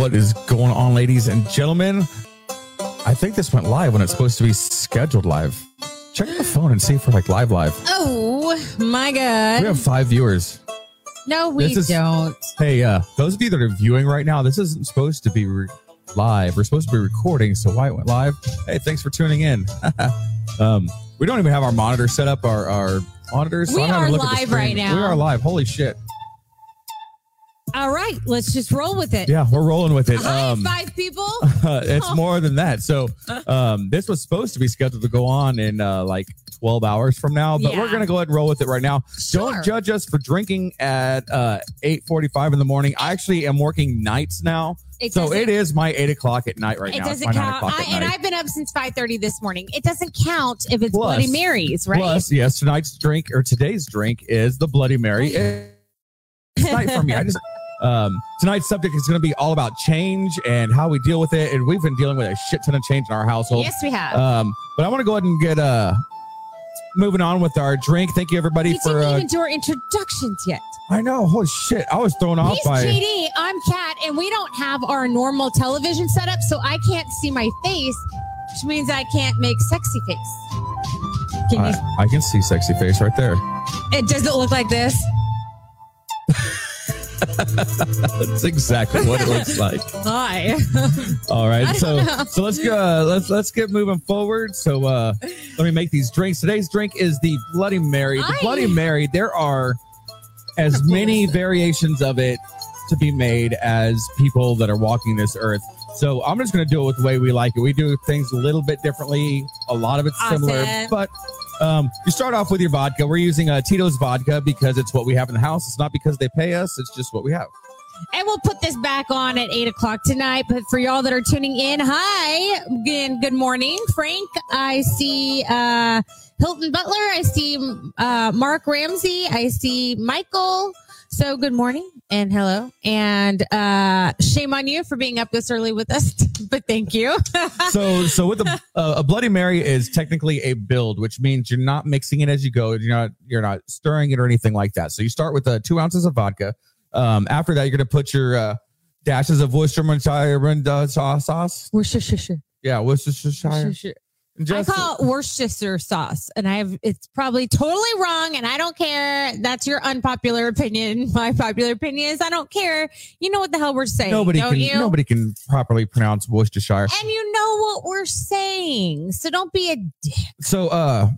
What is going on, ladies and gentlemen? I think this went live when it's supposed to be scheduled live. Check the phone and see if we're like live live. Oh my god. We have five viewers. no, we is- don't. Hey, uh, those of you that are viewing right now, this isn't supposed to be re- live. We're supposed to be recording, so why it went live? Hey, thanks for tuning in. um, we don't even have our monitor set up, our, our monitors. We I'm having are to look at the live right now. We are live. Holy shit. All right, let's just roll with it. Yeah, we're rolling with it. Um, five people. it's more than that. So, um, this was supposed to be scheduled to go on in uh, like 12 hours from now, but we're going to go ahead and roll with it right now. Sure. Don't judge us for drinking at uh, 8:45 in the morning. I actually am working nights now, It so it is my eight o'clock at night right It now. It's doesn't count. I, and. I've been up since five thirty this morning. It doesn't count if it's Plus- Bloody Marys, right? Plus, yes, tonight's drink or today's drink is the Bloody Mary. It's night for me. I just um, tonight's subject is going to be all about change and how we deal with it, and we've been dealing with a shit ton of change in our household. yes, we have. Um, but I want to go ahead and get uh moving on with our drink. Thank you everybody we for. didn't Uh, even do our introductions yet. I know, holy shit! I was thrown off He's by. JD. I'm Kat, and we don't have our normal television setup, so I can't see my face, which means I can't make sexy face. Can you? I, I can see sexy face right there. it doesn't look like this. That's exactly what it looks like. Hi. All right, so know. so let's go. Uh, let's let's get moving forward. So uh, let me make these drinks. Today's drink is the Bloody Mary. The Aye. Bloody Mary. There are as many variations of it to be made as people that are walking this earth. So I'm just going to do it with the way we like it. We do things a little bit differently. A lot of it's similar, but um, you start off with your vodka. We're using uh, Tito's vodka because it's what we have in the house. It's not because they pay us. It's just what we have. And we'll put this back on at eight o'clock tonight. But for y'all that are tuning in, hi again. Good morning, Frank. I see uh, Hilton Butler. I see uh, Mark Ramsey. I see Michael. So good morning and hello. And uh, shame on you for being up this early with us, but thank you. so so with a, uh, a bloody mary is technically a build which means you're not mixing it as you go you're not you're not stirring it or anything like that so you start with uh, two ounces of vodka um, after that you're going to put your uh, dashes of worcestershire sauce sauce Worcestershire. yeah worcestershire Worcestershire. I Just- call it Worcestershire sauce, and I have it's probably totally wrong, and I don't care. That's your unpopular opinion. My popular opinion is I don't care. You know what the hell we're saying, nobody don't can you? nobody can properly pronounce worcestershire And you know what we're saying, so don't be a dick. so uh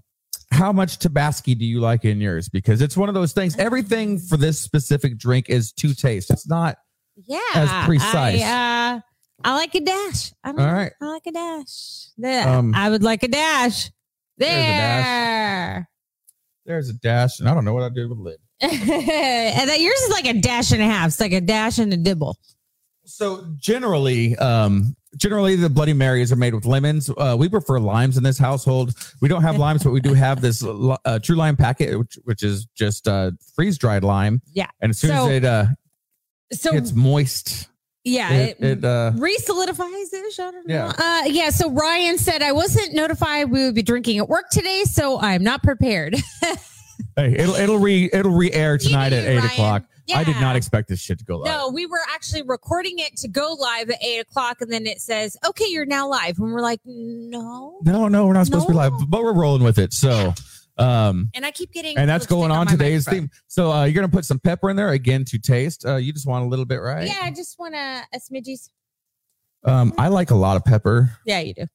how much tabasco do you like in yours because it's one of those things everything for this specific drink is to taste it's not Yeah, As precise. I, uh, I like a dash. I don't All I like a dash. There, Um, I would like a dash. There's a There. there's a dash and i don't know what i did with lid and that yours is like a dash and a half. It's like a dash and a dibble. So generally, um, generally the Bloody Marys are made with lemons. Uh, we prefer limes in this household. We don't have limes, but we do have this uh, True Lime packet, which, which is just uh, freeze dried lime. Yeah. And as soon So- as it uh, So gets moist, yeah, it, it, it uh, re-solidifies ish. I don't know. Yeah. Uh, yeah. So Ryan said I wasn't notified we would be drinking at work today, so I'm not prepared. hey, it'll it'll re it'll re air tonight at eight Ryan. o'clock. I did not expect this shit to go live. no, we were actually recording it to go live at eight o'clock, and then it says, "Okay, you're now live," and we're like, "No." no, no, we're not supposed to be live, but we're rolling with it. So, um, And I keep getting and that's going on today's microphone. theme. So uh, you're gonna put some pepper in there again to taste. Uh, you just want a little bit, right? Yeah, I just want a, a smidgies. Um, I like a lot of pepper Yeah, you do.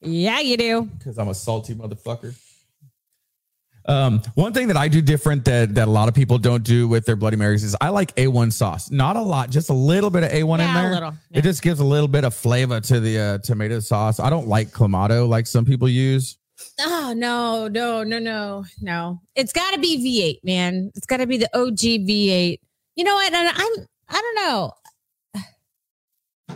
Yeah, you do. because I'm a salty motherfucker. Um, one thing that I do different that that a lot of people don't do with their Bloody Marys is I like A1 sauce. Not a lot, just a little bit of A1 in Yeah, a there. little, yeah. It just gives a little bit of flavor to the uh, tomato sauce. I don't like clamato like some people use. Oh no, no, no, no, no! It's got to be V8, man. It's got to be the OG V8. You know what? I'm, I don't know.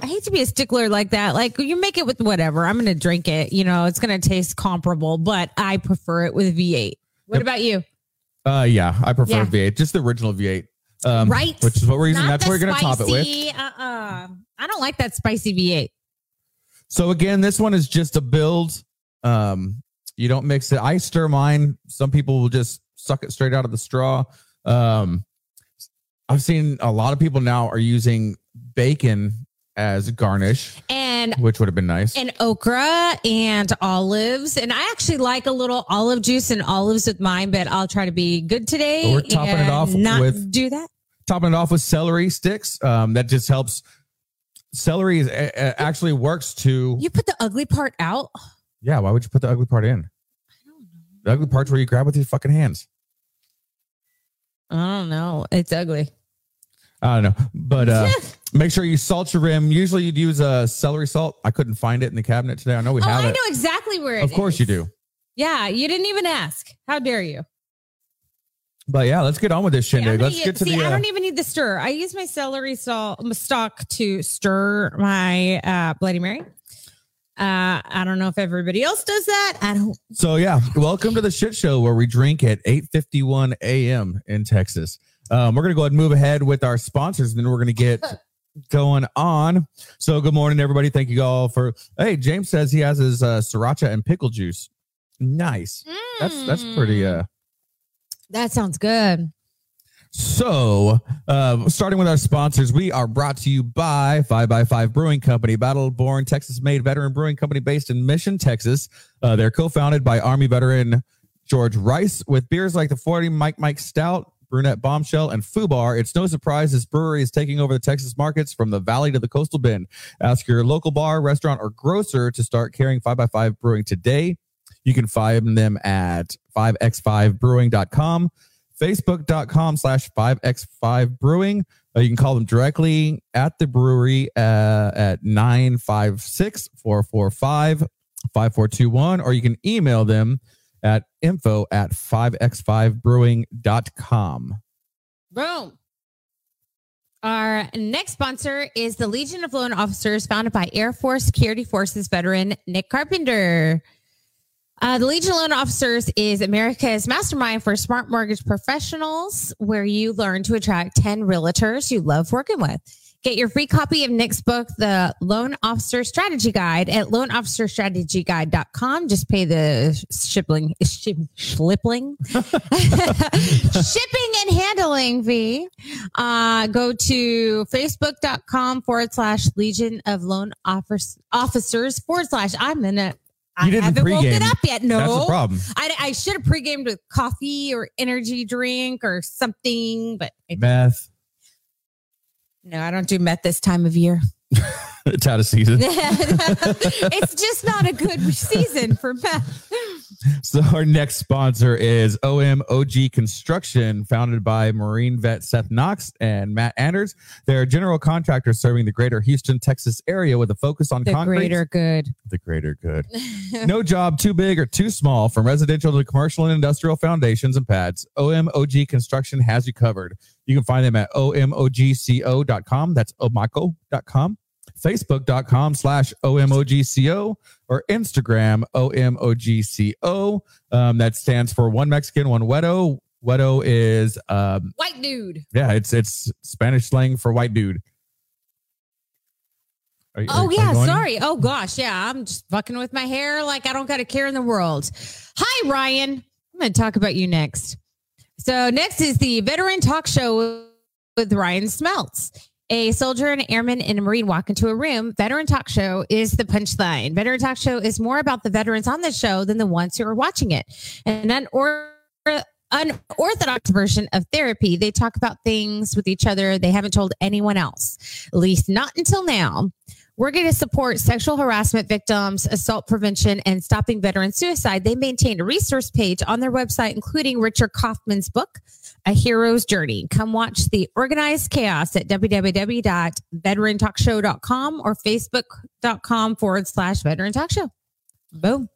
I hate to be a stickler like that. Like you make it with whatever. I'm going to drink it. You know, it's going to taste comparable, but I prefer it with V8. What Yep. about you? Uh, yeah, I prefer Yeah. V8, just the original V8. Um, Right. Which is what we're using. Not That's what we're going to top it with. Uh-uh. I don't like that spicy V8. So again, this one is just a build. Um, you don't mix it. I stir mine. Some people will just suck it straight out of the straw. Um, I've seen a lot of people now are using bacon as garnish, And which would have been nice. and okra and olives. And I actually like a little olive juice and olives with mine, but I'll try to be good today. But we're topping it off not with- do that. Topping it off with celery sticks. Um, that just helps. Celery is, a- actually works to. You put the ugly part out. Yeah, why would you put the ugly part in? The ugly part's where you grab with your fucking hands. I don't know. It's ugly. I don't know, but uh, make sure you salt your rim. Usually, you'd use a uh, celery salt. I couldn't find it in the cabinet today. I know we oh, have I it. know exactly where it Of course, is. you do. Yeah, you didn't even ask. How dare you? But yeah, let's get on with this I shindig. don't Let's get to see, the. I Uh, don't even need the stir. I use my celery salt my stock to stir my uh, Bloody Mary. Uh, I don't know if everybody else does that. I don't. so yeah, welcome to the shit show where we drink at 8:51 a.m. in Texas. Um, we're gonna go ahead and move ahead with our sponsors, and then we're gonna get going on. So good morning, everybody. Thank you all for. Hey, James says he has his uh, sriracha and pickle juice. Nice. That's that's pretty. Mm. Uh, That sounds good. So, uh, starting with our sponsors, we are brought to you by 5x5 Brewing Company, battle born Texas made veteran brewing company based in Mission, Texas. Uh, they're co founded by Army veteran George Rice with beers like the 40 Mike Mike Stout, Brunette Bombshell, and Fubar. It's no surprise this brewery is taking over the Texas markets from the valley to the coastal bend. Ask your local bar, restaurant, or grocer to start carrying 5x5 Brewing today. You can find them at 5x5brewing.com facebook.com slash 5x5 brewing uh, you can call them directly at the brewery uh, at 956-445-5421 or you can email them at info at 5x5brewing.com Boom. Our next sponsor is the Legion of Loan Officers, founded by Air Force Security Forces veteran Nick Carpenter. Uh, the Legion of Loan Officers is America's mastermind for smart mortgage professionals, where you learn to attract 10 realtors you love working with. Get your free copy of Nick's book, The Loan Officer Strategy Guide, at loanofficerstrategyguide.com. Just pay the shipping, ship, schlippling, shipping and handling fee. Uh, go to facebook.com forward slash Legion of Loan Officers forward slash. I'm in it. I You didn't haven't woken pregame. up yet. No. that's the problem I, I should have pre-gamed with coffee or energy drink or something, but I- meth no, I don't do meth this time of year. it's out of season it's just not a good season for meth. So our next sponsor is OMOG Construction, founded by Marine vet Seth Knox and Matt Anders. They're a general contractor serving the greater Houston, Texas area with a focus on concrete. The concrete. greater good. the greater good. no job too big or too small, from residential to commercial and industrial foundations and pads. OMOG Construction has you covered. You can find them at omogco.com. That's omogco.com. Facebook.com slash OMOGCO or Instagram OMOGCO. Um, that stands for one Mexican, one güero. güero is um, White dude. yeah, it's it's Spanish slang for white dude. Are you- are Oh yeah, sorry. Oh gosh, yeah. I'm just fucking with my hair like I don't got a care in the world. Hi, Ryan. I'm going to talk about you next. So next is the veteran talk show with Ryan Smelts. A soldier, an airman, and a Marine walk into a room. Veteran Talk Show is the punchline. Veteran Talk Show is more about the veterans on the show than the ones who are watching it. An unor- unorthodox version of therapy. They talk about things with each other they haven't told anyone else, at least not until now. We're going to support sexual harassment victims, assault prevention, and stopping veteran suicide. They maintain a resource page on their website, including Richard Kaufman's book, A Hero's Journey. Come watch the organized chaos at www.veterantalkshow.com or facebook.com forward slash veteran talk show. Boom.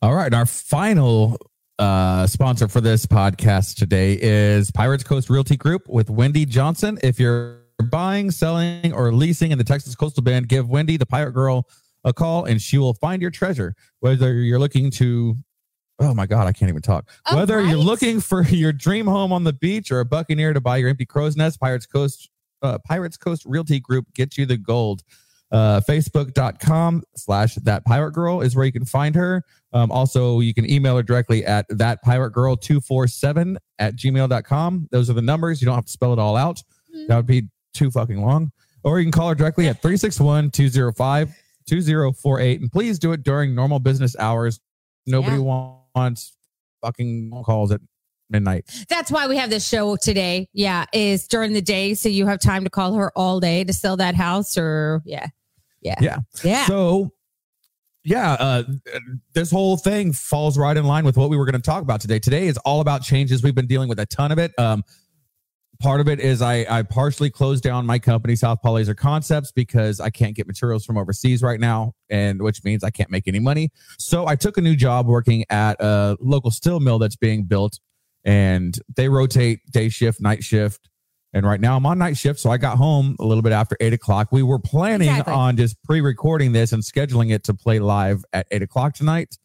All right. Our final uh, sponsor for this podcast today is Pirates Coast Realty Group with Wendy Johnson. If you're buying, selling, or leasing in the Texas Coastal Bend, give Wendy, the Pirate Girl, a call and she will find your treasure. Whether you're looking to, oh my God, I can't even talk. Whether you're looking for your dream home on the beach or a buccaneer to buy your empty crow's nest, Pirates Coast, uh, Pirates Coast Realty Group gets you the gold. Uh, Facebook.com slash that pirate girl is where you can find her. Um, also, you can email her directly at that pirate girl 247 at gmail.com. Those are the numbers. You don't have to spell it all out. That would be too fucking long. Or you can call her directly at 361 205 2048. And please do it during normal business hours. Nobody Yeah. wants fucking calls at midnight. That's why we have this show today. Yeah, is during the day, so you have time to call her all day to sell that house, or yeah, yeah, Yeah. yeah. So, yeah, uh, this whole thing falls right in line with what we were going to talk about today. Today is all about changes. We've been dealing with a ton of it. Um, part of it is I, I partially closed down my company, Southpaw Laser Concepts, because I can't get materials from overseas right now, and which means I can't make any money. So I took a new job working at a local steel mill that's being built, and they rotate day shift, night shift. And right now I'm on night shift. So I got home a little bit after eight o'clock. We were planning Exactly. on just pre recording this and scheduling it to play live at eight o'clock tonight.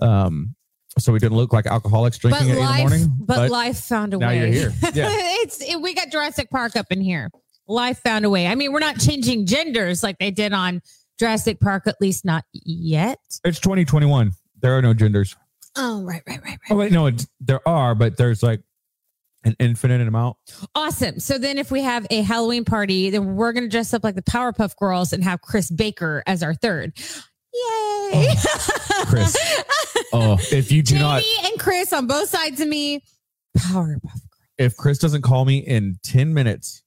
Um, so we didn't look like alcoholics but drinking at eight in the morning. but, life found a now way. you're here. Yeah. it's it, we got Jurassic Park up in here. Life found a way. I mean, we're not changing genders like they did on Jurassic Park, at least not yet. It's 2021. There are no genders. Oh, right, right, right, Oh, right. wait, no, there are, but there's like an infinite amount. Awesome. So then, if we have a Halloween party, then we're gonna dress up like the Powerpuff Girls and have Chris Baker as our third. Yay! Oh, Chris. Oh, if you do Jamie not, and Chris on both sides of me. Powerpuff. if Chris doesn't call me in 10 minutes,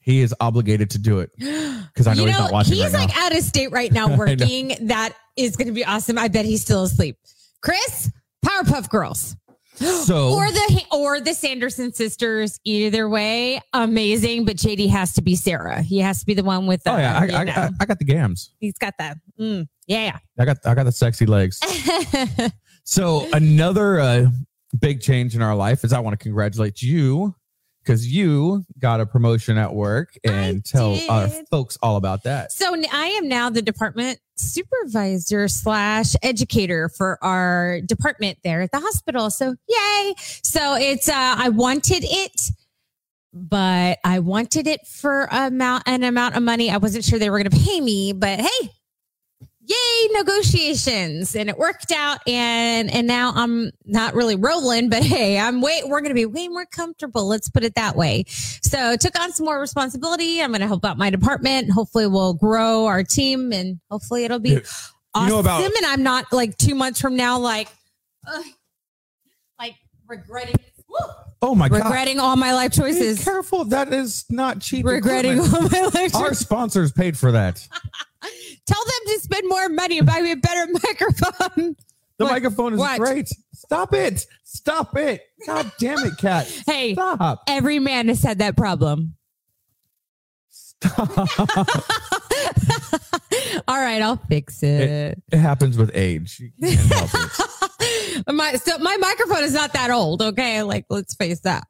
he is obligated to do it because I know, you he's not watching he's right like now. out of state right now working. that is going to be awesome. I bet he's still asleep. Chris, Powerpuff Girls, So, or the or the Sanderson sisters. Either way, amazing. But JD has to be Sarah. He has to be the one with. The, oh yeah, I, I. I, I got the gams. he's got that. Mm, yeah. I got I got the sexy legs. So another uh, big change in our life is I want to congratulate you because you got a promotion at work and I tell our folks all about that. So I am now the department supervisor slash educator for our department there at the hospital. So yay. So it's, uh, I wanted it, but I wanted it for amount, an amount of money. I wasn't sure they were going to pay me, but hey, yay negotiations. And it worked out. And and now i'm not really rolling but hey i'm way we're gonna be way more comfortable. Let's put it that way. So took on some more responsibility. I'm gonna help out my department. Hopefully we'll grow our team and hopefully it'll be Yeah. awesome. You know about- and i'm not like two months from now like ugh, like regretting woo, Oh my god! regretting all my life Be choices careful, that is not cheap. regretting equipment. all my life choices. Our sponsors paid for that. tell them to spend more money and buy me a better microphone The What? microphone is What? great. Stop it! Stop it! God damn it, cat! hey Stop! Every man has had that problem. Stop. All right, I'll fix it. It happens with age. You can't help it. My so my microphone is not that old. Okay, like let's face that.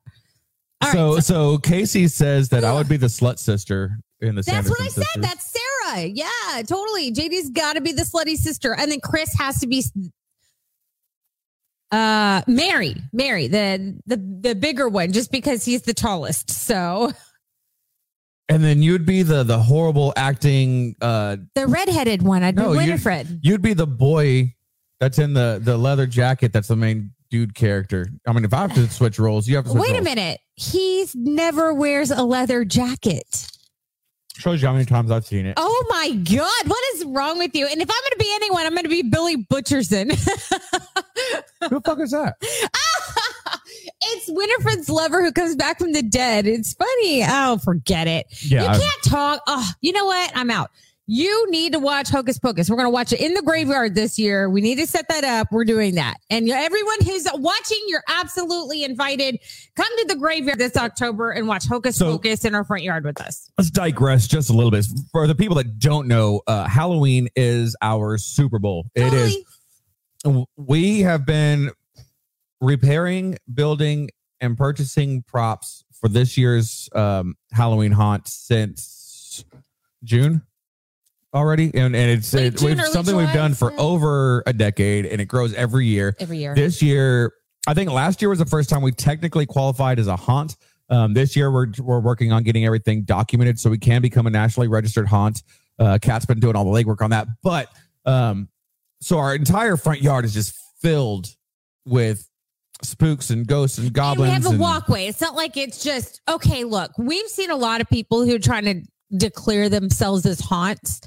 All right, so, so Casey says that I would be the slut sister in the that's what I Sanderson said. That's Sarah. Yeah, totally. JD's got to be the slutty sister, and then Chris has to be. Uh, Mary, Mary, the the the bigger one, just because he's the tallest. So And then you'd be the the horrible acting. uh the redheaded one, I'd No, be Winifred. You'd be the boy that's in the the leather jacket. That's the main dude character. I mean, if I have to switch roles, you have to. Switch Wait a minute. He never wears a leather jacket. Shows you how many times I've seen it. Oh my God. What is wrong with you? And if I'm going to be anyone, I'm going to be Billy Butcherson. Who the fuck is that? it's Winifred's lover who comes back from the dead. It's funny. Oh, forget it. Yeah, you I've- can't talk. Oh, you know what? I'm out. You need to watch Hocus Pocus. We're going to watch it in the graveyard this year. We need to set that up. We're doing that. And everyone who's watching, you're absolutely invited. Come to the graveyard this October and watch Hocus So- Pocus in our front yard with us. Let's digress just a little bit. For the people that don't know, uh, Halloween is our Super Bowl. It is. We have been repairing, building, and purchasing props for this year's um, Halloween haunt since June already, and, and it's Late it, June, we've, something we've done for yeah. over a decade, and it grows every year. every year. This year, I think last year was the first time we technically qualified as a haunt. Um, this year, we're we're working on getting everything documented so we can become a nationally registered haunt. Uh, Kat's been doing all the legwork on that, but um, so our entire front yard is just filled with spooks and ghosts and And goblins. we have a and- walkway. It's not like it's just okay. Look, we've seen a lot of people who are trying to declare themselves as haunts,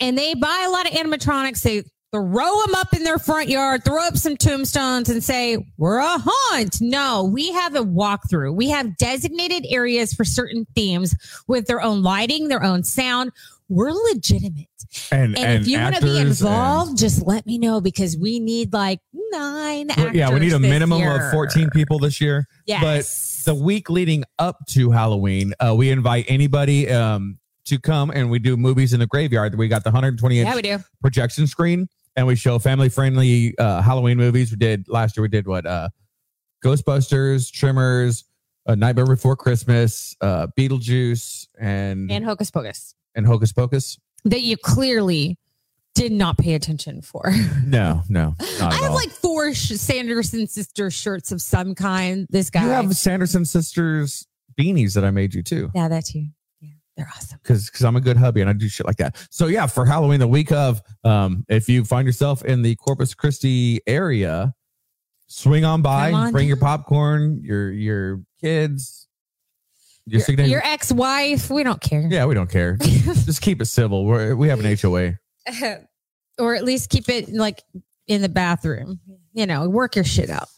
and they buy a lot of animatronics. They throw them up in their front yard, throw up some tombstones, and say we're a haunt. No, we have a walkthrough. We have designated areas for certain themes with their own lighting, their own sound. We're legitimate. and, And, if you want to be actors and- involved, just let me know because we need like nine. Yeah, we need a minimum year. of 14 people this year. Yes. But the week leading up to Halloween, uh, we invite anybody um, to come and we do movies in the graveyard. We got the 120 inch yeah, we do. projection screen and we show family friendly uh, Halloween movies. We did last year, we did what? Uh, Ghostbusters, Tremors, uh, Nightmare Before Christmas, uh, Beetlejuice, and, And Hocus Pocus. and Hocus Pocus. that you clearly did not pay attention for. No, no, not I have all. like four Sanderson sister shirts of some kind. This guy. you have Sanderson Sisters beanies that I made you too. yeah, that's you. They're awesome. because because I'm a good hubby and I do shit like that. So yeah, for Halloween, the week of, um, if you find yourself in the Corpus Christi area, swing on by, on bring your popcorn, your your kids, your, Your, your ex-wife, we don't care. yeah, we don't care. Just keep it civil. We're, we have an HOA. or at least keep it like in the bathroom. You know, work your shit out.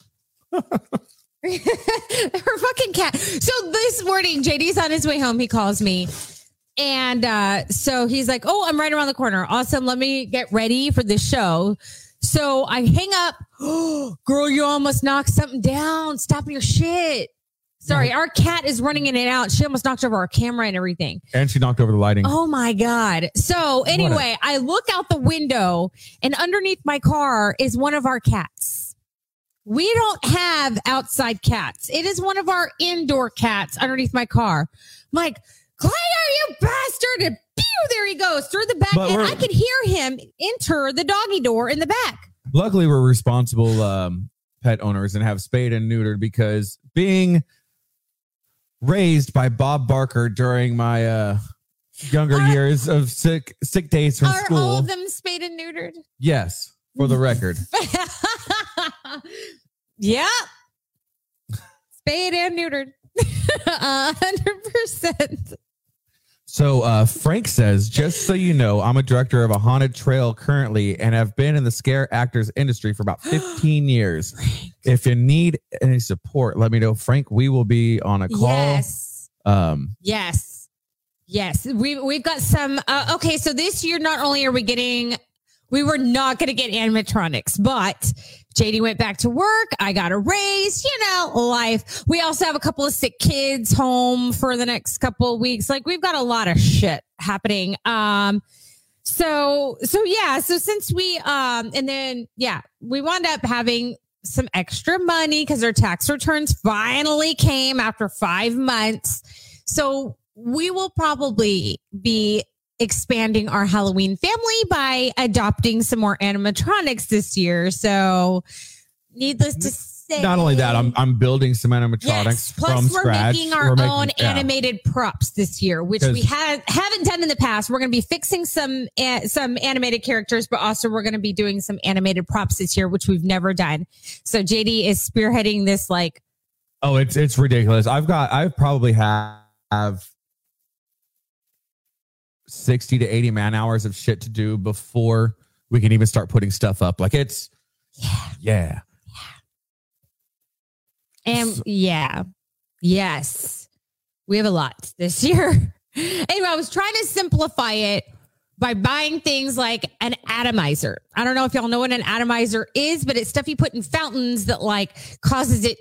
Her fucking cat. So this morning, JD's on his way home. He calls me. And uh, so he's like, Oh, I'm right around the corner. Awesome. Let me get ready for the show. So I hang up. Oh, girl, you almost knocked something down. Stop your shit. Sorry, our cat is running in and out. She almost knocked over our camera and everything. And she knocked over the lighting. Oh my God. So anyway, I look out the window and underneath my car is one of our cats. We don't have outside cats. It is one of our indoor cats underneath my car. I'm like, Claire, you bastard. And pew, there he goes through the back. But And I could hear him enter the doggy door in the back. Luckily, we're responsible um, pet owners and have spayed and neutered because being raised by Bob Barker during my uh, younger Are- years of sick sick days from Are all school. of them spayed and neutered? yes, for the record. yeah. Spayed and neutered. A hundred percent. So uh, Frank says, just so you know, I'm a director of a haunted trail currently and have been in the scare actors industry for about 15 years. If you need any support, let me know. Frank, we will be on a call. Yes. Um, Yes. Yes. We we've got some uh, okay, so this year not only are we getting we were not going to get animatronics, but JD went back to work. I got a raise, you know, life. We also have a couple of sick kids home for the next couple of weeks. Like we've got a lot of shit happening. Um, so, so yeah. So since we, um, and then, yeah, we wound up having some extra money because our tax returns finally came after five months. So we will probably be expanding our Halloween family by adopting some more animatronics this year. So, needless to say, not only that, I'm I'm building some animatronics Yes. Plus, from we're scratch. making our We're making- own yeah. animated props this year, which we had haven't done in the past. We're going to be fixing some uh, some animated characters, but also we're going to be doing some animated props this year, which we've never done. So JD is spearheading this like Oh, it's it's ridiculous. I've got I probably have have 60 to 80 man hours of shit to do before we can even start putting stuff up. Like it's yeah. yeah. And So- yeah, yes, we have a lot this year. anyway, I was trying to simplify it by buying things like an atomizer. I don't know if y'all know what an atomizer is, but it's stuff you put in fountains that like causes it,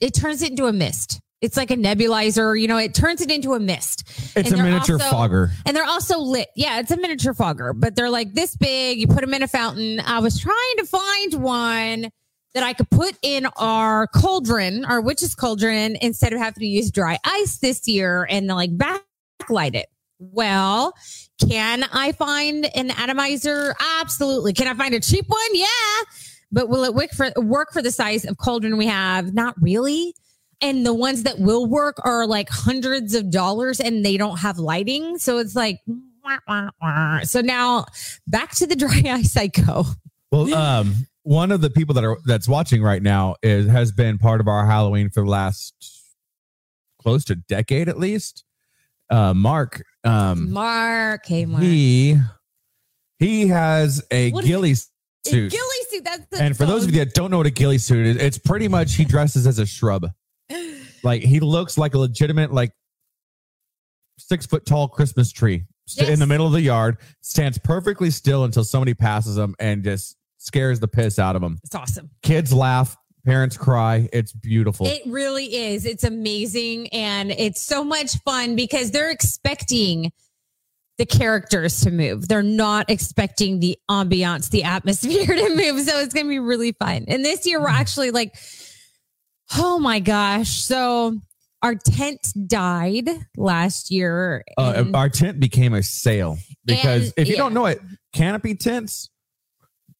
it turns it into a mist. It's like a nebulizer, you know, it turns it into a mist. It's And a miniature also- fogger. And they're also lit. Yeah, it's a miniature fogger, but they're like this big. You put them in a fountain. I was trying to find one that I could put in our cauldron, our witch's cauldron, instead of having to use dry ice this year and like backlight it. Well, can I find an atomizer? Absolutely. Can I find a cheap one? Yeah. But will it work for work for the size of cauldron we have? Not really. And the ones that will work are like hundreds of dollars and they don't have lighting. So it's like, wah, wah, wah. so now back to the dry ice I go. Well, um, one of the people that are that's watching right now is has been part of our Halloween for the last close to decade at least. Uh, Mark, um, Mark, hey Mark. he he has a What- ghillie A suit. ghillie suit. That's And for those of you that don't know what a ghillie suit is, it's pretty much he dresses as a shrub. Like he looks like a legitimate, like six foot tall Christmas tree st- in the middle of the yard, stands perfectly still until somebody passes him and just scares the piss out of him. it's awesome. Kids laugh, parents cry. It's beautiful. It really is. It's amazing. And it's so much fun because they're expecting the characters to move. They're not expecting the ambiance, the atmosphere to move. So it's going to be really fun. And this year, we're mm. actually like, oh my gosh. So our tent died last year. uh, our tent became a sale because And- if you yeah. don't know it, canopy tents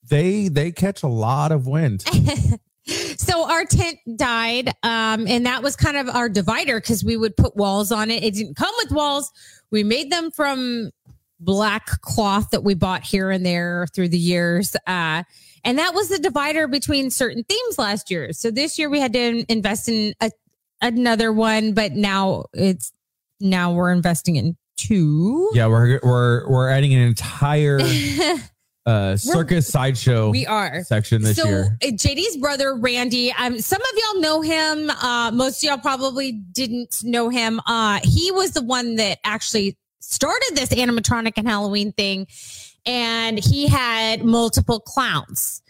they they catch a lot of wind. so our tent died um and that was kind of our divider because we would put walls on it it didn't come with walls we made them from black cloth that we bought here and there through the years uh and that was the divider between certain themes last year so this year we had to invest in a, another one but now it's now we're investing in two Yeah, we're we're we're adding an entire uh circus sideshow we are section this so year. uh, JD's brother Randy, um, some of y'all know him. Uh, most of y'all probably didn't know him. Uh, he was the one that actually started this animatronic and Halloween thing, and he had multiple clowns.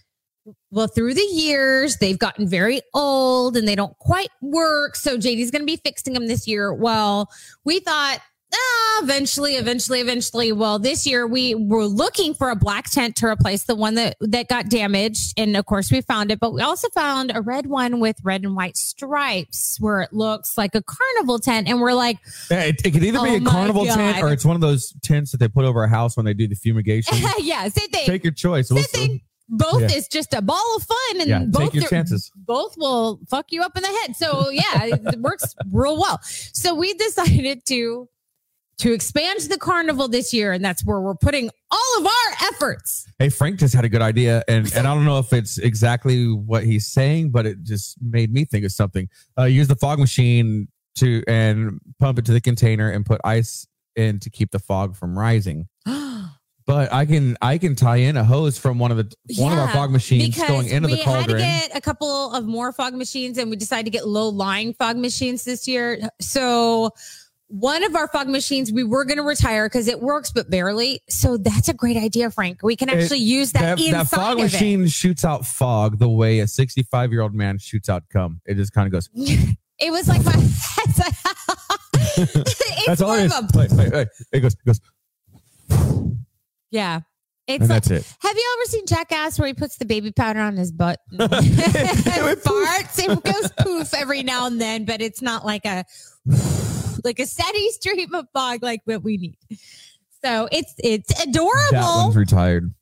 Well, through the years, they've gotten very old and they don't quite work. So JD's going to be fixing them this year. Well, we thought ah, eventually, eventually, eventually. Well, this year we were looking for a black tent to replace the one that that got damaged, and of course we found it. But we also found a red one with red and white stripes, where it looks like a carnival tent, and we're like, Yeah, it, it could either be Oh a my carnival tent or it's one of those tents that they put over a house when they do the fumigation. yeah, same thing. Take your choice. same thing. Both Yeah. is just a ball of fun, and Yeah, both your chances. both will fuck you up in the head. So yeah, it works real well. So we decided to to expand the carnival this year, and that's where we're putting all of our efforts. Hey, Frank just had a good idea, and and I don't know if it's exactly what he's saying, but it just made me think of something. Uh, use the fog machine to and pump it to the container and put ice in to keep the fog from rising. But I can I can tie in a hose from one of the one of our fog machines going into the cauldron. had to get a couple of more fog machines, and we decided to get low lying fog machines this year. So one of our fog machines we were going to retire because it works but barely. So that's a great idea, Frank. We can It- actually use that, that, inside that fog of machine shoots out fog the way a 65 year old man shoots out cum. It just kind of goes. it. It was like my. it's That's all more it is. of a- Wait, wait, wait. It goes, it goes, yeah. It's and like, that's it. have you ever seen Jackass where he puts the baby powder on his butt? it farts. It goes poof every now and then, but it's not like a like a steady stream of fog like what we need. So it's it's That adorable. one's retired.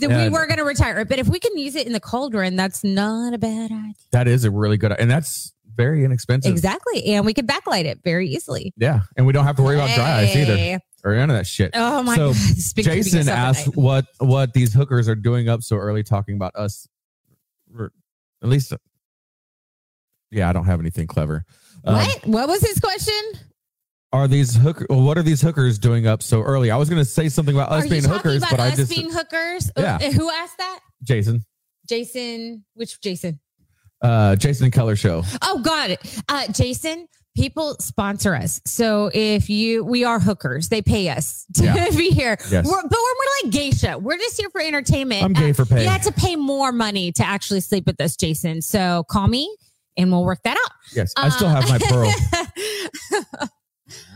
that yeah. we were going to retire it, but if we can use it in the cauldron, that's not a bad idea. That is a really good, and that's very inexpensive. Exactly, and we can backlight it very easily. Yeah, and we don't have to worry about dry ice either or none of that shit. Oh my So, god! Jason asked what what these hookers are doing up so early, talking about us. Or At least, yeah, I don't have anything clever. Um, What? what was his question? are these hooker? well, What are these hookers doing up so early? I was going to say something about us Are being hookers, but I just being hookers? Yeah. Uh, Who asked that? Jason, Jason. Which Jason? uh, Jason Keller show. Oh, got it. Uh, Jason, people sponsor us. So if you, we are hookers. They pay us to Yeah. be here. Yes. We're, but we're more like geisha. We're just here for entertainment. I'm gay Uh, for pay. You had to pay more money to actually sleep with us, Jason. So call me and we'll work that out. Yes, I still have my pearl.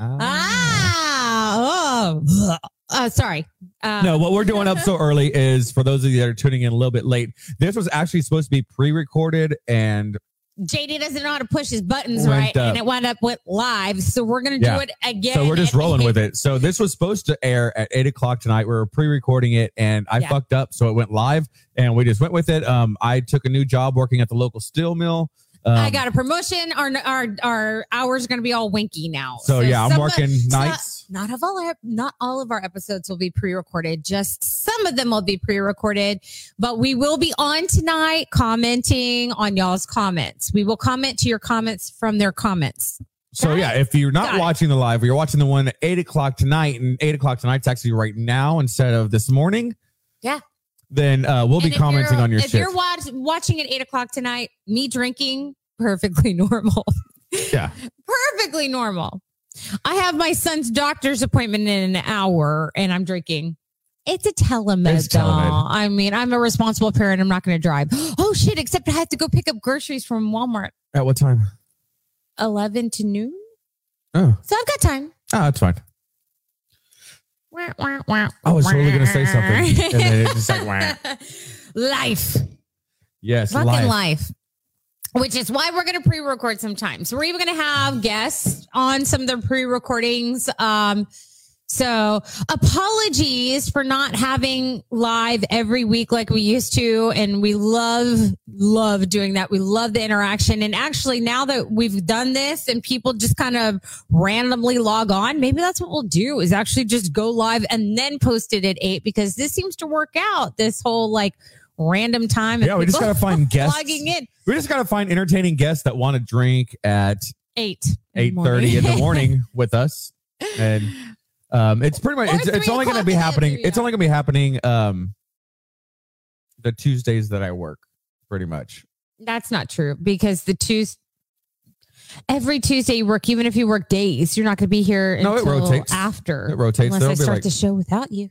ah, oh, uh, sorry. Uh, No, what we're doing up so early is for those of you that are tuning in a little bit late. This was actually supposed to be pre-recorded, and JD doesn't know how to push his buttons right, up. and it wound up with live. So we're gonna do it again. so we're just rolling with it. So this was supposed to air at eight o'clock tonight. We were pre-recording it, and I Yeah. fucked up, so it went live, and we just went with it. Um, I took a new job working at the local steel mill. Um, I got a promotion. Our our our hours are going to be all winky now. So, yeah, I'm working so- nights. not of all our, not all of our episodes will be pre-recorded. Just some of them will be pre-recorded, but we will be on tonight commenting on y'all's comments. We will comment to your comments from their comments. So Got yeah, if you're not Got it. watching the live, or you're watching the one at eight o'clock tonight, and eight o'clock tonight's actually right now instead of this morning. Yeah. Then uh, we'll be And if commenting on your If shit. you're watch, watching at eight o'clock tonight, me drinking perfectly normal. Yeah. perfectly normal. I have my son's doctor's appointment in an hour, and I'm drinking. It's a telemed. It's telemed. I mean, I'm a responsible parent. I'm not going to drive. Oh shit! Except I have to go pick up groceries from Walmart. At what time? Eleven to noon. Oh, So I've got time. oh, that's fine. I I was totally gonna say something, and then it just like wah. life. yes, fucking live. life. Which is why we're going to pre-record sometimes. We're even going to have guests on some of the pre-recordings. Um, so apologies for not having live every week like we used to. And we love, love doing that. We love the interaction. And actually now that we've done this and people just kind of randomly log on, maybe that's what we'll do is actually just go live and then post it at eight because this seems to work out this whole like random time. Yeah, we just gotta find guests. logging in We just gotta find entertaining guests that want to drink at eight eight thirty in the morning with us, and um, it's pretty much it's, it's only going to be happening. It's only going to be happening um, the Tuesdays that I work, pretty much. That's not true because the Tuesday. Every Tuesday you work, even if you work days, you're not going to be here No, it rotates. after. It rotates. Unless There'll I start like the show without you.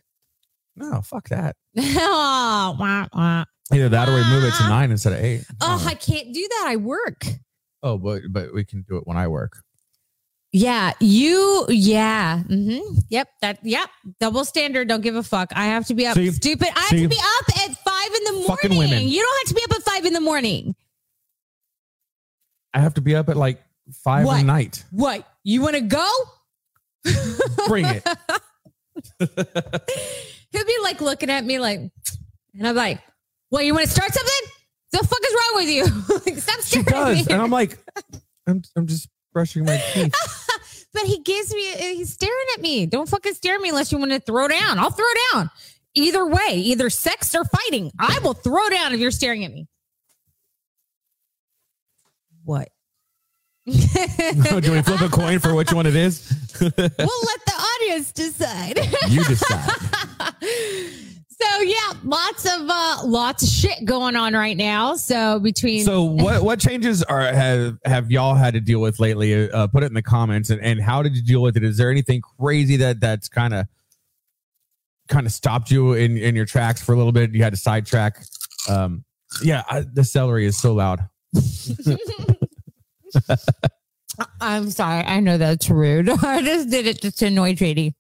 no, fuck that. oh, wah, wah. Either that or we move it to nine instead of eight. Oh, I can't do that. I work. oh, but but we can do it when I work. Yeah, you. Yeah. hmm Yep. That. Yep. Double standard. Don't give a fuck. I have to be up. See? Stupid. I have See? to be up at five in the morning. Fucking women. You don't have to be up at five in the morning. I have to be up at like five What? at night. What? You want to go? Bring it. He'll be like looking at me like, and I'm like, "What? You want to start something? The fuck is wrong with you? stop She staring does, at me." and I'm like, I'm I'm just brushing my teeth. But he gives me, he's staring at me. Don't fucking stare at me unless you want to throw down. I'll throw down. Either way, either sex or fighting. I will throw down if you're staring at me. What? do we flip a coin for which one it is? We'll let the audience decide. you decide. so yeah, lots of uh lots of shit going on right now. So between So what what changes are have have y'all had to deal with lately? Uh, put it in the comments, and, and how did you deal with it? Is there anything crazy that that's kind of kind of stopped you in in your tracks for a little bit? You had to sidetrack. Um, yeah, I, the celery is so loud. I'm sorry, I know that's rude. I just did it just to annoy JD.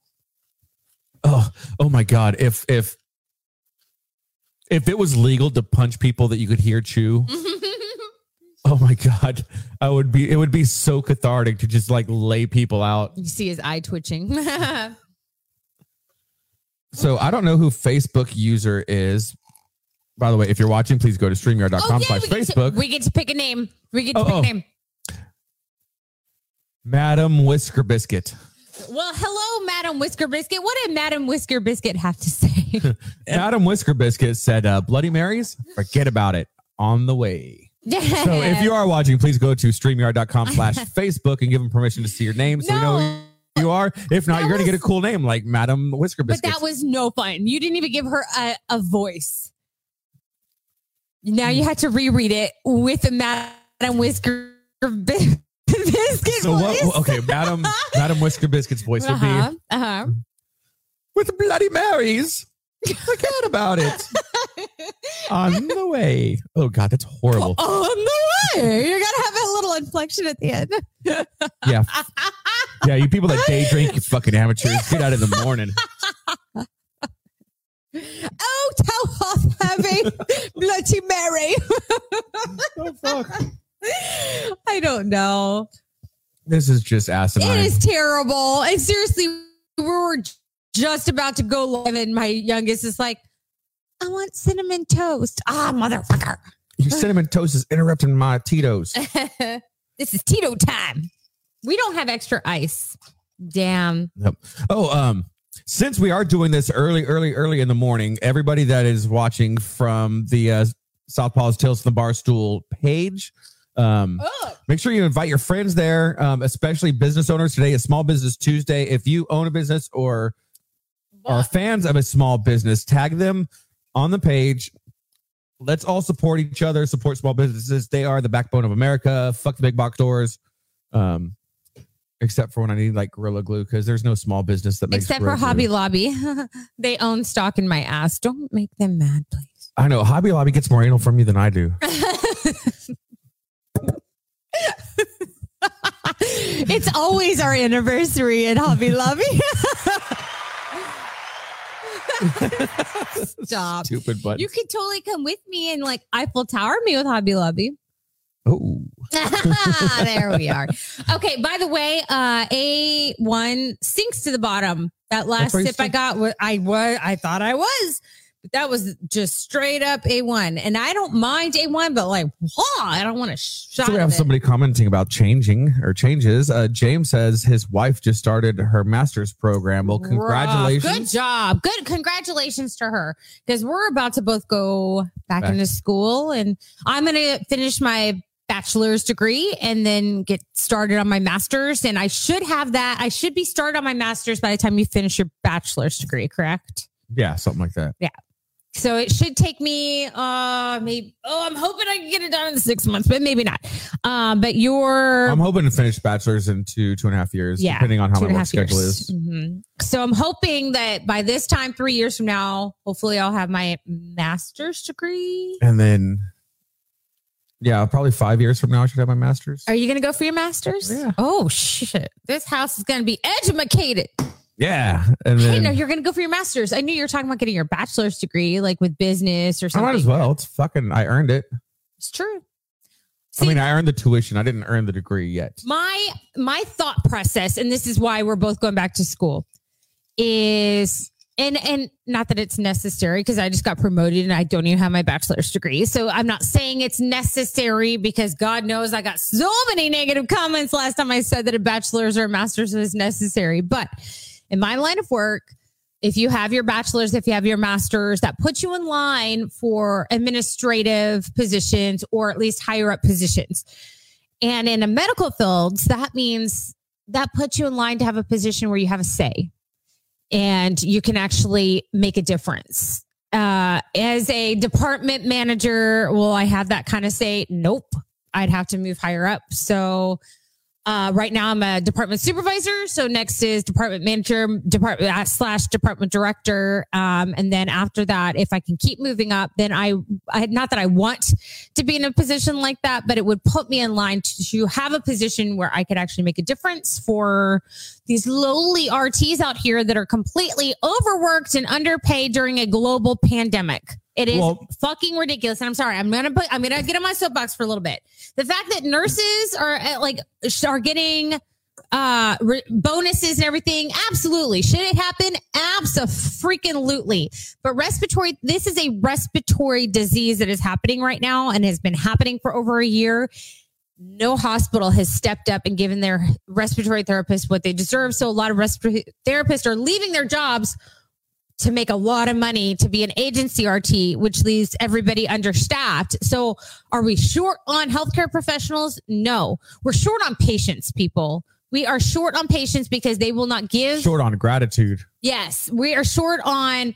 Oh, oh my God! If if if it was legal to punch people that you could hear chew, oh my God, I would be. It would be so cathartic to just like lay people out. you see his eye twitching. So I don't know who Facebook user is. By the way, if you're watching, please go to oh, streamyard.com slash Oh, to, Facebook. we get to pick a name. We get to Oh, pick oh. a name. Madam Whisker Biscuit. Well, hello, Madam Whisker Biscuit. What did Madam Whisker Biscuit have to say? Madam Whisker Biscuit said, uh, Bloody Marys, forget about it. On the way. So if you are watching, please go to streamyard.com slash Facebook and give them permission to see your name so we know who you are. If not, That you're going to get a cool name like Madam Whisker Biscuit. but that was no fun. You didn't even give her a, a voice. Now you had to reread it with a Madam Whisker Bis- Biscuit so voice. what? Okay, Madam Madam Whisker Biscuit's voice would be Uh-huh, uh-huh. with Bloody Marys. Forget about it. On the way. Oh God, that's horrible. On the way. You gotta have a little inflection at the end. Yeah, yeah. You people that day drink, you fucking amateurs, get out in the morning. Oh, tell off having Bloody Mary. Oh fuck. I don't know. This is just asinine. It is terrible. And seriously, we were just about to go live, and my youngest is like, I want cinnamon toast. Ah, motherfucker. Your cinnamon toast is interrupting my Tito's. this is Tito time. We don't have extra ice. Damn. Oh, um, since we are doing this early, early, early in the morning, everybody that is watching from the uh, Southpaw's Tales from the Barstool page, um, make sure you invite your friends there, um, especially business owners. Today is Small Business Tuesday. If you own a business or are fans of a small business, tag them on the page. Let's all support each other, support small businesses. They are the backbone of America. Fuck the big box stores. Um, except for when I need like Gorilla Glue because there's no small business that makes Except for Gorilla Glue. Hobby Lobby. they own stock in my ass. Don't make them mad, please. I know Hobby Lobby gets more anal from you than I do. it's always our anniversary at Hobby Lobby. Stop. Stupid butt. You could totally come with me and like Eiffel Tower me with Hobby Lobby. oh, there we are. Okay, by the way, uh A1 sinks to the bottom. That last sip I got I was I thought I was. That was just straight up A1. And I don't mind A1, but like, whoa, I don't want to shot so we have somebody commenting about changing or changes. Uh, James says his wife just started her master's program. Well, Rough. congratulations. Good job. Good. Congratulations to her because we're about to both go back, Back. into school and I'm going to finish my bachelor's degree and then get started on my master's. And I should have that. I should be started on my master's by the time you finish your bachelor's degree, correct? Yeah, something like that. So it should take me, uh, maybe, oh, I'm hoping I can get it done in six months, but maybe not. Um, but your I'm hoping to finish bachelor's in two, two and a half years, Yeah, depending on how my work schedule years. is. Mhm. So I'm hoping that by this time, three years from now, hopefully I'll have my master's degree. And then, yeah, probably five years from now, I should have my master's. Are you going to go for your master's? Yeah. Oh shit! This house is going to be educated. Yeah. And then know you're going to go for your master's. I knew you were talking about getting your bachelor's degree, like with business or something. I might as well. It's fucking, I earned it. It's true. I mean, I earned the tuition. I didn't earn the degree yet. my my thought process and this is why we're both going back to school is and and not that it's necessary because I just got promoted and I don't even have my bachelor's degree. So I'm not saying it's necessary because God knows I got so many negative comments last time I said that a bachelor's or a master's was necessary. But in my line of work, if you have your bachelor's, if you have your master's, that puts you in line for administrative positions or at least higher up positions. And in a medical fields, that means that puts you in line to have a position where you have a say and you can actually make a difference. Uh, as a department manager, will I have that kind of say? Nope. I'd have to move higher up. So, uh, right now I'm a department supervisor. So next is department manager, department uh, slash department director. Um, and then after that, if I can keep moving up, then I, I, not that I want to be in a position like that, but it would put me in line to, to have a position where I could actually make a difference for these lowly RTs out here that are completely overworked and underpaid during a global pandemic. It is Well- fucking ridiculous. And I'm sorry, I'm gonna put, I'm gonna get on my soapbox for a little bit. The fact that nurses are uh, like are getting uh re- bonuses and everything absolutely. Should it happen? Absolutely. But respiratory this is a respiratory disease that is happening right now and has been happening for over a year. No hospital has stepped up and given their respiratory therapists what they deserve. So a lot of respiratory therapists are leaving their jobs to make a lot of money to be an agency RT, which leaves everybody understaffed. So, are we short on healthcare professionals? No, we're short on patients, people. We are short on patients because they will not give. Short on gratitude. Yes, we are short on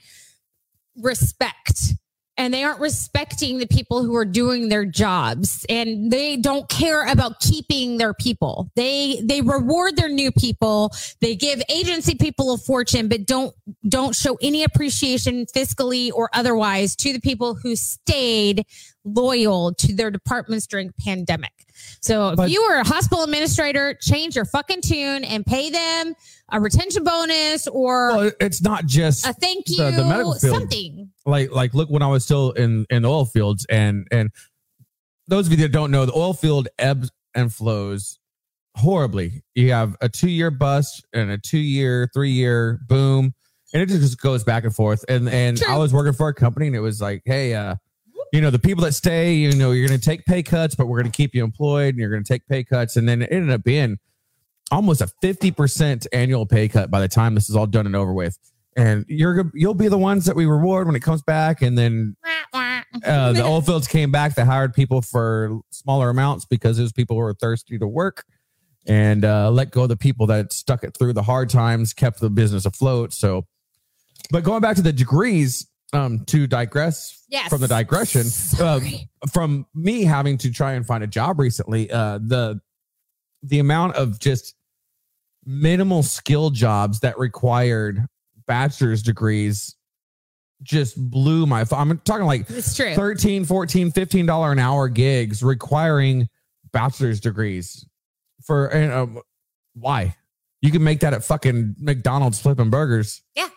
respect. And they aren't respecting the people who are doing their jobs and they don't care about keeping their people. They they reward their new people. They give agency people a fortune but don't don't show any appreciation fiscally or otherwise to the people who stayed loyal to their departments during pandemic. So if But- you were a hospital administrator, change your fucking tune and pay them a retention bonus or Well, it's not just a thank you, the- the medical field. something. like like look when I was still in in the oil fields and and those of you that don't know the oil field ebbs and flows horribly. You have a two year bust and a two year, three year boom, and it just goes back and forth. And and True. I was working for a company and it was like, hey, uh, you know, the people that stay, you know, you're going to take pay cuts, but we're going to keep you employed, and you're going to take pay cuts. And then it ended up being almost a 50% annual pay cut by the time this is all done and over with. And you're you'll be the ones that we reward when it comes back. And then uh, the oil fields came back. They hired people for smaller amounts because those people were thirsty to work and uh, let go of the people that stuck it through the hard times, kept the business afloat. So, but going back to the degrees, um, to digress Yes. from the digression, uh, from me having to try and find a job recently, uh, the the amount of just minimal skill jobs that required bachelor's degrees just blew my i'm talking like it's true. 13 14 15 dollar an hour gigs requiring bachelor's degrees for and um, why you can make that at fucking mcdonald's flipping burgers Yeah.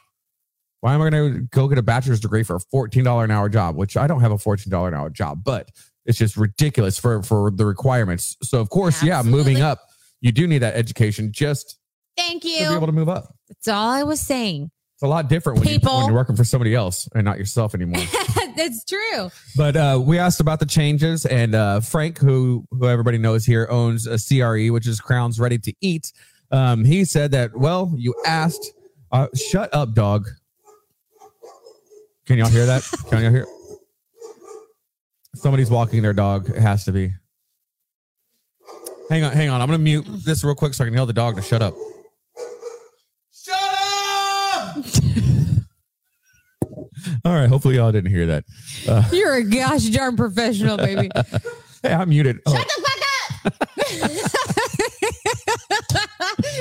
Why am i going to go get a bachelor's degree for a $14 an hour job which i don't have a $14 an hour job but it's just ridiculous for for the requirements so of course yeah moving up you do need that education just Thank you. to be able to move up That's all I was saying. it's a lot different when, You, when you're working for somebody else and not yourself anymore That's true. But uh, we asked about the changes, and uh, Frank, who who everybody knows here, owns a CRE, which is Crowns Ready to Eat. Um, he said that. Well, you asked. Uh, shut up, dog. Can y'all hear that? Can y'all hear? Somebody's walking their dog. It has to be. Hang on, hang on. I'm gonna mute this real quick so I can tell the dog to shut up. Shut up! All right. Hopefully, y'all didn't hear that. Uh, You're a gosh darn professional, baby. Hey, I'm muted. Oh, Shut the fuck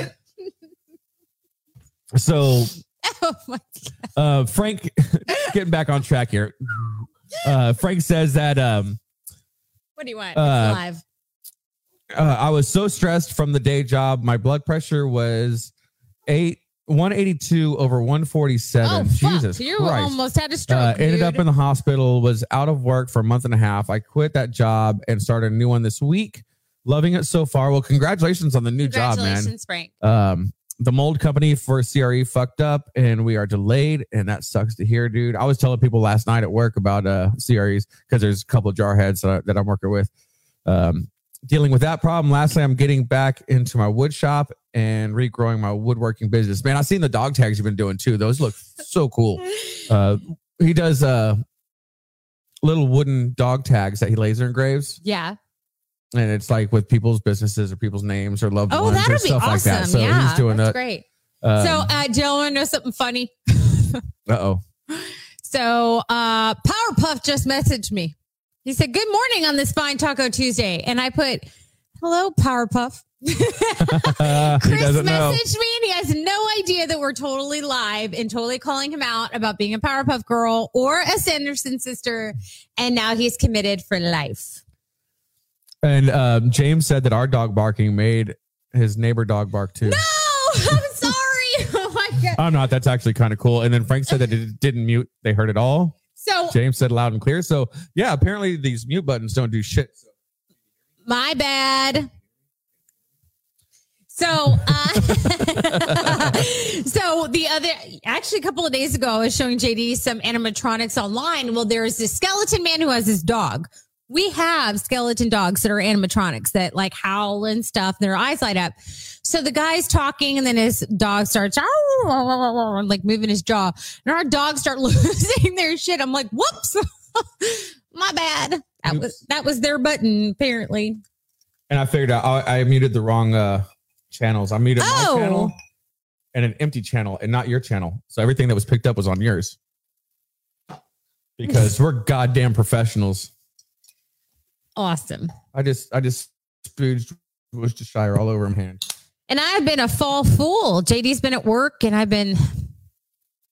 up. so, oh my uh, Frank, getting back on track here. Uh, Frank says that um, What do you want? Uh, live. uh, I was so stressed from the day job. My blood pressure was eight. 182 over 147. Oh, fuck. Jesus You Christ. almost had a stroke. Uh, ended up in the hospital, was out of work for a month and a half. I quit that job and started a new one this week. Loving it so far. Well, congratulations on the new job, man. Congratulations, Frank. um the mold company for CRE fucked up and we are delayed and that sucks to hear dude. I was telling people last night at work about uh CREs because there's a couple of jarheads that, I, that I'm working with um dealing with that problem. Lastly I'm getting back into my wood shop and regrowing my woodworking business. Man I've seen the dog tags you've been doing too. Those look so cool. Uh he does uh little wooden dog tags that he laser engraves Yeah. And it's like with people's businesses or people's names or loved Oh, ones or stuff awesome. like that so yeah, he's doing that great. um, so, uh, do y'all want to know something funny? Uh-oh. So, uh, Powerpuff just messaged me. He said, "Good morning on this fine Taco Tuesday," and I put, "Hello, Powerpuff." Uh, Chris doesn't know. messaged me and he has no idea that we're totally live and totally calling him out about being a Powerpuff girl or a Sanderson sister. And now he's committed for life. And um, James said that our dog barking made his neighbor dog bark too. No, I'm sorry. Oh my God. I'm not. That's actually kind of cool. And then Frank said that it didn't mute. They heard it all. So, James said loud and clear. So yeah, apparently these mute buttons don't do shit. my bad. So, uh, so the other, actually, a couple of days ago, I was showing JD some animatronics online. Well, there's this skeleton man who has his dog. We have skeleton dogs that are animatronics that like howl and stuff. and Their eyes light up. So the guy's talking, and then his dog starts like moving his jaw, and our dogs start losing their shit. I'm like, whoops, my bad. That was that was their button apparently. And I figured out I, I muted the wrong uh, channels. I muted Oh. my channel and an empty channel and not your channel. So everything that was picked up was on yours. Because we're goddamn professionals. Awesome. I just I just spooged Worcestershire all over him hand. And I've been a fall fool. JD's been at work and I've been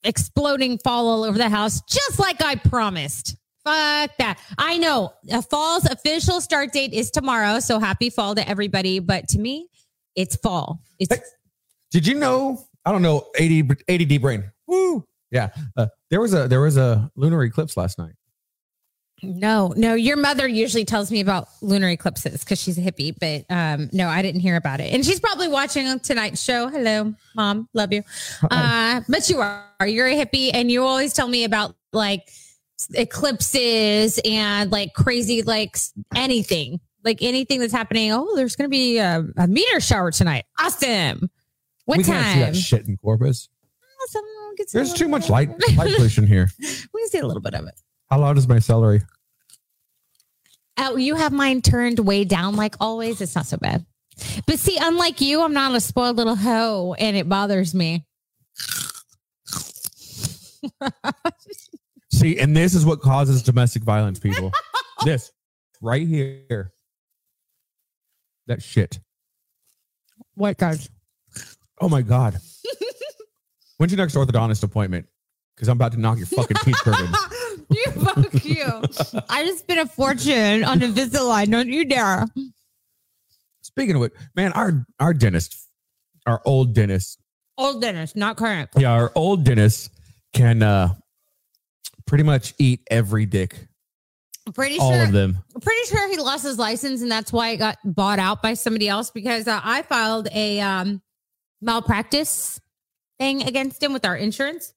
exploding fall all over the house, just like I promised. Fuck that. I know a fall's official start date is tomorrow. So happy fall to everybody. But to me, it's fall. It's Hey. Did you know? I don't know. 80d brain. Woo. Yeah. Uh, there was a there was a lunar eclipse last night. No, no. Your mother usually tells me about lunar eclipses because she's a hippie, but um, no, I didn't hear about it. And she's probably watching tonight's show. Hello, mom. Love you. Uh, but you are. You're a hippie, and you always tell me about like eclipses and like crazy, like anything. Like anything that's happening. Oh, there's going to be a, a meteor shower tonight. Awesome. What we can't see time? that shit in Corpus. See There's too much light light pollution here. we can see a little bit of it. How loud is my celery? Oh, you have mine turned way down like always. It's not so bad. But see, unlike you, I'm not a spoiled little hoe and it bothers me. See, and this is what causes domestic violence, people. this right here. That shit. What guys. Oh my God. When's your next orthodontist appointment? Because I'm about to knock your fucking teeth crooked. you fuck you. I just spent a fortune on Invisalign. Don't you dare. Speaking of it, man, our our dentist, our old dentist, Old dentist, not current. yeah, our old dentist can uh pretty much eat every dick, I'm pretty all sure. of them. I'm pretty sure he lost his license, and that's why it got bought out by somebody else. Because uh, I filed a um, malpractice thing against him with our insurance.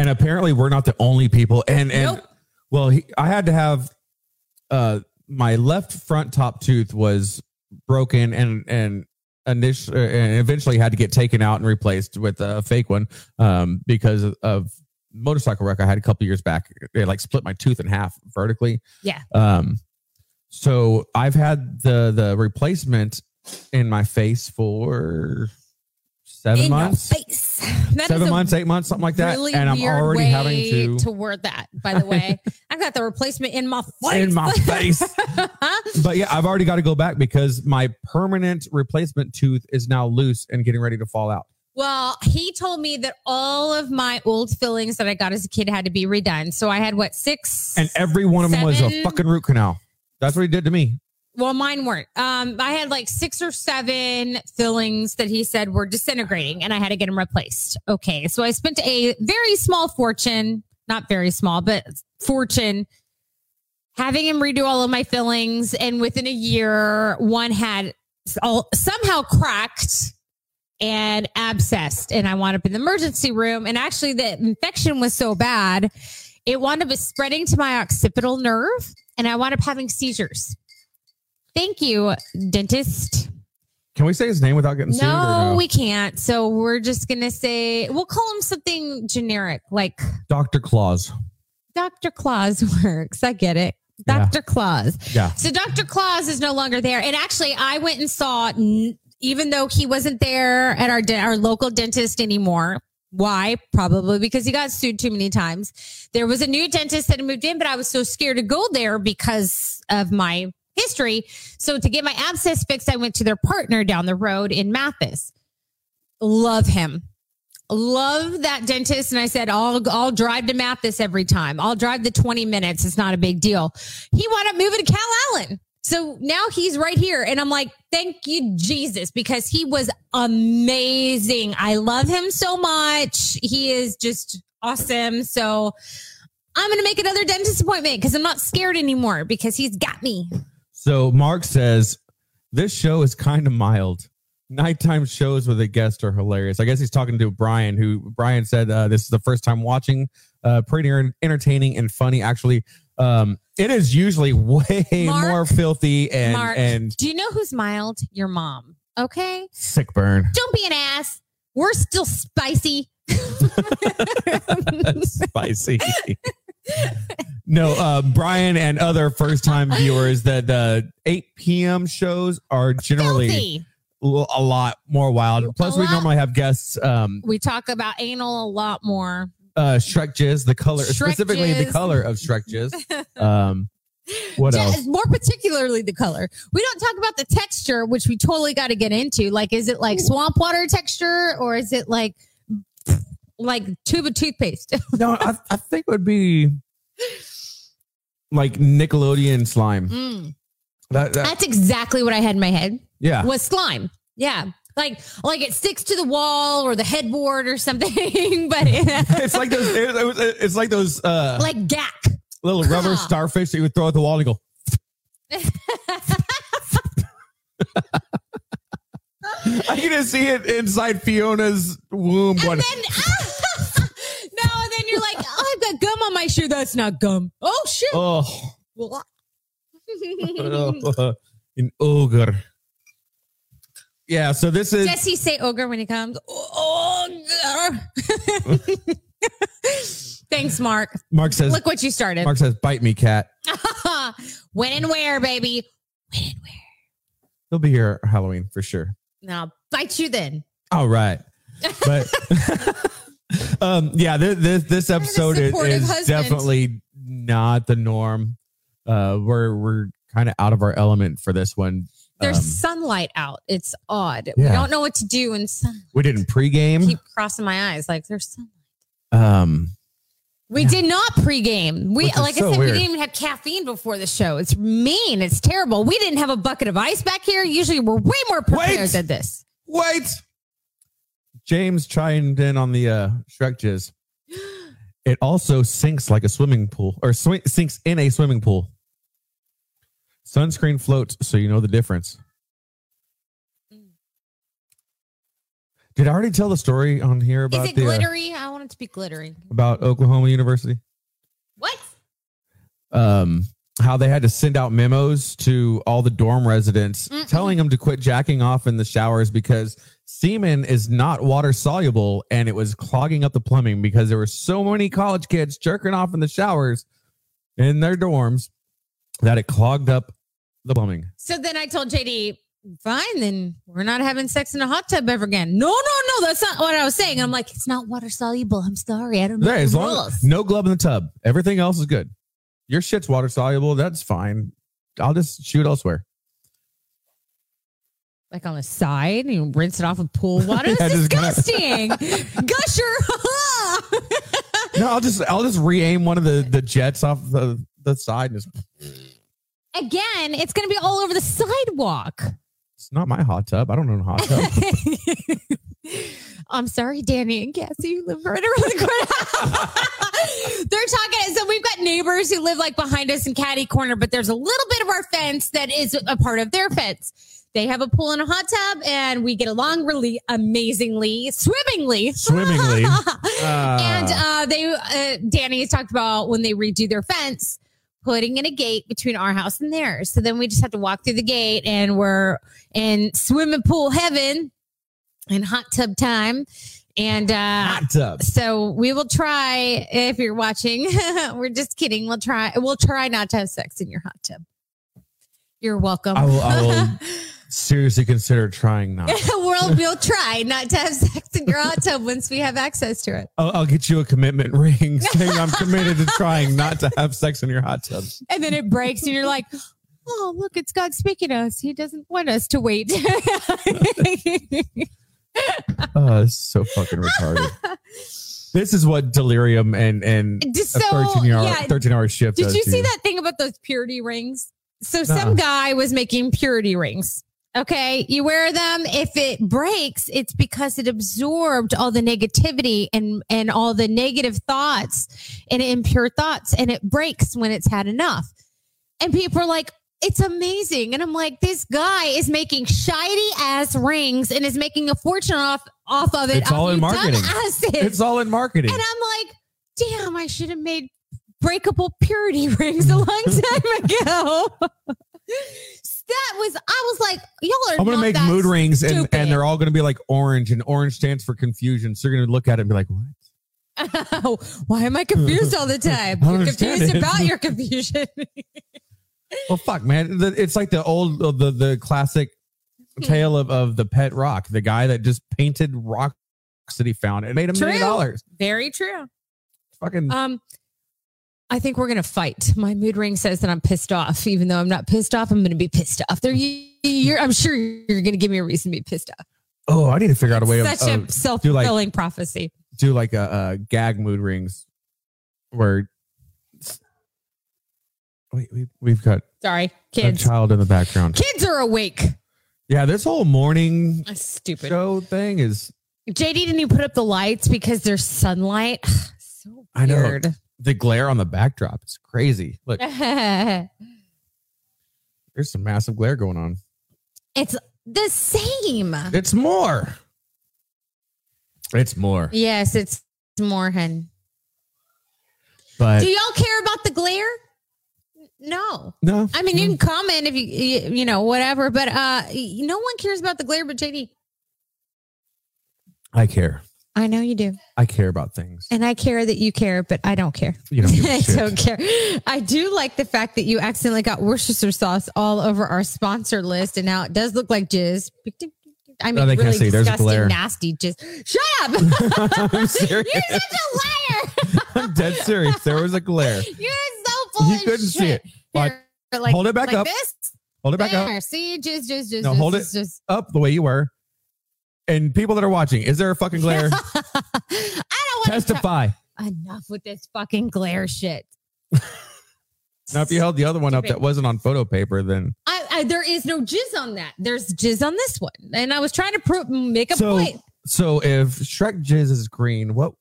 And apparently, we're not the only people. And and Nope. well, he, I had to have uh my left front top tooth was broken and and initially and eventually had to get taken out and replaced with a fake one um because of motorcycle wreck I had a couple years back. It like split my tooth in half vertically. Yeah. Um so I've had the the replacement in my face for seven In months. face. That is Seven months, eight months, something like that. Really and I'm already having to to word that. By the way, I've got the replacement in my face. in my face. but yeah, I've already got to go back because my permanent replacement tooth is now loose and getting ready to fall out. Well, he told me that all of my old fillings that I got as a kid had to be redone. So I had what six? And every one of them was a fucking root canal. That's what he did to me. Well, mine weren't. Um, I had like six or seven fillings that he said were disintegrating, and I had to get them replaced. Okay, so I spent a very small fortune, not very small, but fortune, having him redo all of my fillings, and within a year, one had all somehow cracked and abscessed and I wound up in the emergency room and actually the infection was so bad it wound up spreading to my occipital nerve and I wound up having seizures. Thank you, dentist. Can we say his name without getting sued? No, no? we can't. So we're just gonna say we'll call him something generic like Dr. Claus. Dr. Claus works. I get it. Yeah. Dr. Claus. Yeah. So Dr. Claus is no longer there. And actually, I went and saw, even though he wasn't there at our our local dentist anymore. Why? Probably because he got sued too many times. There was a new dentist that had moved in, but I was so scared to go there because of my history. So to get my abscess fixed, I went to their partner down the road in Mathis. Love him. Love that dentist. And I said, I'll, I'll drive to Mathis every time. I'll drive the 20 minutes. It's not a big deal. He wound up moving to Cal Allen. So now he's right here. And I'm like, thank you, Jesus, because he was amazing. I love him so much. He is just awesome. So I'm going to make another dentist appointment because I'm not scared anymore because he's got me. So Mark says this show is kind of mild. Nighttime shows with a guest are hilarious. I guess he's talking to Brian, who Brian said uh, this is the first time watching. Uh, pretty entertaining and funny. Actually, um, it is usually way Mark- more filthy and Mark. and Do you know who's mild? Your mom. Okay. sick burn. Don't be an ass. We're still spicy. Spicy. no, uh, Brian and other first time viewers that the 8 p.m. shows are generally Filthy. a lot more wild. Plus, we normally have guests. Um, We talk about anal a lot more. uh, Shrek Jizz, the color, Shrek specifically the color of Shrek Jizz. Um, what else? More particularly the color. We don't talk about the texture, which we totally got to get into. Like, is it like swamp water texture or is it like like tube of toothpaste? No, I, I think it would be like Nickelodeon slime. Mm. That, that- That's exactly what I had in my head. yeah. Was slime. Yeah. Like like it sticks to the wall or the headboard or something, but It's like those. It, it was- it's like those uh, like Gak. little rubber starfish that you would throw at the wall and go. I can just see it inside Fiona's womb. And Going, then no, and then you're like, oh, I've got gum on my shoe. That's not gum. Oh shit. oh, An ogre. Yeah, so this is Does he say ogre when he comes? Ogre. Thanks, Mark. Mark says Look what you started. Mark says bite me cat. when and where, baby? When and where? He'll be here Halloween for sure. Now bite you then. All right. But um yeah, this this, this episode is, husband. definitely not the norm. Uh we're we're kind of out of our element for this one. There's Um, sunlight out. It's odd. We don't know what to do in sun. we didn't pregame. Keep crossing my eyes like there's sun. Um We did not pregame. We like I said, weird. we didn't even have caffeine before the show. It's mean. It's terrible. We didn't have a bucket of ice back here. Usually we're way more prepared Wait. than this. wait. James chimed in on the uh Shrek jizz. It also sinks like a swimming pool or swi- sinks in a swimming pool. Sunscreen floats, so you know the difference. Did I already tell the story on here about Is it the uh, glittery? I want it to be glittery. about Oklahoma University? What? Um, how they had to send out memos to all the dorm residents Mm-mm. telling them to quit jacking off in the showers because semen is not water soluble and it was clogging up the plumbing because there were so many college kids jerking off in the showers in their dorms that it clogged up the plumbing. So then I told JD, fine, then we're not having sex in a hot tub ever again. No, no, no, that's not what I was saying. I'm like, it's not water soluble. I'm sorry. I don't know the as long rules. no glove in the tub, everything else is good. Your shit's water soluble. That's fine. I'll just shoot elsewhere. Like on the side, you rinse it off with pool water. That's kinda- disgusting. Gusher. No, I'll just I'll just re-aim one of the the jets off the the side. And just, Again, it's going to be all over the sidewalk. It's not my hot tub. I don't own a hot tub. I'm sorry, Danny and Cassie, you live right around the corner. They're talking. So we've got neighbors who live like behind us in Caddy Corner, but there's a little bit of our fence that is a part of their fence. They have a pool and a hot tub, and we get along really amazingly, swimmingly. Swimmingly. and Ah. uh, they, uh, Danny has talked about when they redo their fence, putting in a gate between our house and theirs. So then we just have to walk through the gate, and we're in swimming pool heaven and hot tub time. And uh, hot tub. so we will try if you're watching. we're just kidding. We'll try. We'll try not to have sex in your hot tub. You're welcome. I will, I will seriously consider trying not. we'll, we'll try not to have sex in your hot tub once we have access to it. I'll, I'll get you a commitment ring saying I'm committed to trying not to have sex in your hot tub. And then it breaks, and you're like, "Oh, look, it's God speaking to us. He doesn't want us to wait." Oh, this is so fucking retarded. This is what delirium and and Just a 13 hour yeah. 13 hour shift. Did you see that thing about those purity rings? So some guy was making purity rings. Okay, you wear them. If it breaks, it's because it absorbed all the negativity and and all the negative thoughts and impure thoughts, and it breaks when it's had enough. And people are like, "It's amazing," and I'm like, "This guy is making shiny ass rings and is making a fortune off off of it. It's all in marketing. It's all in marketing. And I'm like, damn, I should have made breakable purity rings a long time ago. that was, I was like, y'all are. I'm gonna make mood rings and, stupid. and they're all gonna be like orange and orange stands for confusion. So you're gonna look at it and be like, what? Why am I confused all the time? You're confused it. about your confusion. Well, fuck, man. It's like the old, the the classic tale of, of the pet rock, the guy that just painted rocks that he found and made a million dollars. Very true. Fucking Um, I think we're gonna fight. My mood ring says that I'm pissed off, even though I'm not pissed off. I'm gonna be pissed off. There, you're. I'm sure you're gonna give me a reason to be pissed off. oh, I need to figure out a way of, Such of a self fulfilling prophecy. do like a, a gag mood rings where wait, we, we've got Sorry, a kids. child in the background. Kids are awake. Yeah, this whole morning That's stupid. show thing is JD, didn't you put up the lights because there's sunlight? so I know. Weird. the glare on the backdrop. It's crazy. Look, there's some massive glare going on. it's the same. It's more. It's more. Yes, it's more, hun. But Do y'all care about the glare? No. No. I mean, you can comment if you, you, you know, whatever, but uh, no one cares about the glare but JD. I care. I know you do. I care about things. And I care that you care, but I don't care. You don't I shit. don't care. I do like the fact that you accidentally got Worcestershire sauce all over our sponsor list, and now it does look like jizz. I mean, No, really see. There's a disgusting, glare. nasty jizz. Shut up! I'm serious. You're such a liar. I'm dead serious. There was a glare. You're so full You couldn't see it. Like, Here, like, hold it back like up. This? Hold it back there. up. See, jizz, jizz, jizz. No, hold jizz, jizz. Up the way you were. And people that are watching, is there a fucking glare? I don't want to Testify. enough with this fucking glare shit. Now, if you held the other one up that wasn't on photo paper, then I, I there is no jizz on that. There's jizz on this one, and I was trying to pro- make a So- point. so if Shrek Jizz is green, what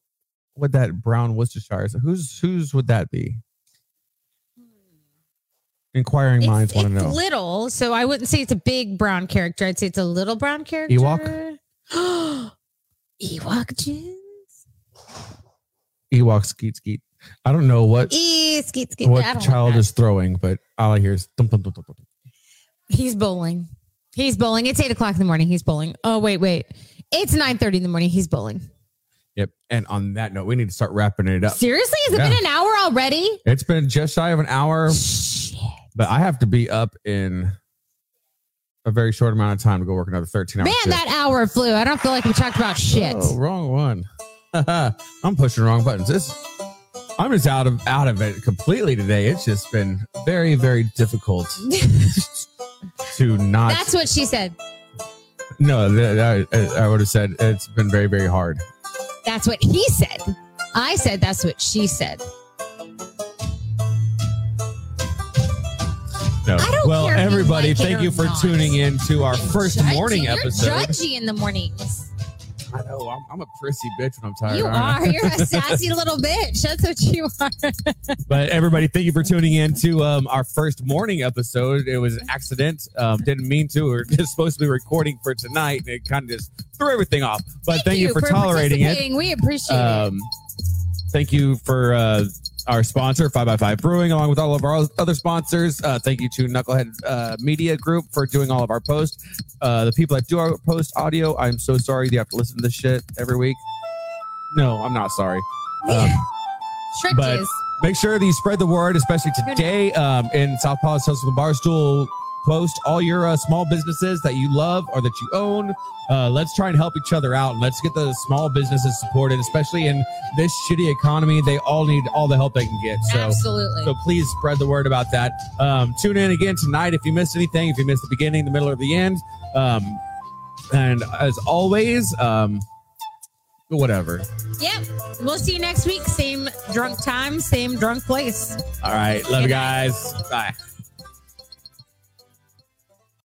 would that brown Worcestershire? So whose whose would that be? Inquiring minds want to know. it's know. little, so I wouldn't say it's a big brown character. I'd say it's a little brown character. Ewok? Ewok jizz. Ewok skeet skeet. I don't know what Eh, skeet, skeet. what the child is throwing, but all I hear is thump, thump, thump, thump, thump. He's bowling. He's bowling. It's eight o'clock in the morning. He's bowling. Oh wait, wait. It's nine thirty in the morning. He's bowling. Yep. And on that note, we need to start wrapping it up. Seriously, has it been an hour already? It's been just shy of an hour, Shit. but I have to be up in a very short amount of time to go work another 13 hours. Man, that hour flew. I don't feel like we talked about shit. Oh, wrong one. I'm pushing the wrong buttons. This I'm just out of out of it completely today. It's just been very, very difficult to not. That's what she said. no, I, I would have said it's been very, very hard. That's what he said. I said that's what she said. No. I don't well, care if you everybody, like it thank or you for not. tuning in to our first Judgy. morning You're episode. judgy in the mornings. I know I'm, I'm a prissy bitch when I'm tired. You aren't I? are. You're a sassy little bitch. That's what you are. But everybody, thank you for tuning in to um, our first morning episode. It was an accident. Um, didn't mean to. We are just supposed to be recording for tonight, and it kind of just threw everything off. But thank, you, for, tolerating it. participating. We appreciate it. Um, thank you for uh, our sponsor, Five by Five Brewing, along with all of our other sponsors. Uh, thank you to Knucklehead uh, Media Group for doing all of our posts. Uh, the people that do our post audio, I'm so sorry you have to listen to this shit every week. No, I'm not sorry. Um, but- make sure that you spread the word, especially today um, in Southpaw's Social and Barstool. Post all your uh, small businesses that you love or that you own. Uh, let's try and help each other out and let's get the small businesses supported, especially in this shitty economy. They all need all the help they can get. So, Absolutely. so please spread the word about that. Um, tune in again tonight if you missed anything, if you missed the beginning, the middle, or the end. Um, and as always, um, whatever. yep. We'll see you next week. Same drunk time, same drunk place. All right. Love you Good night. guys. Bye.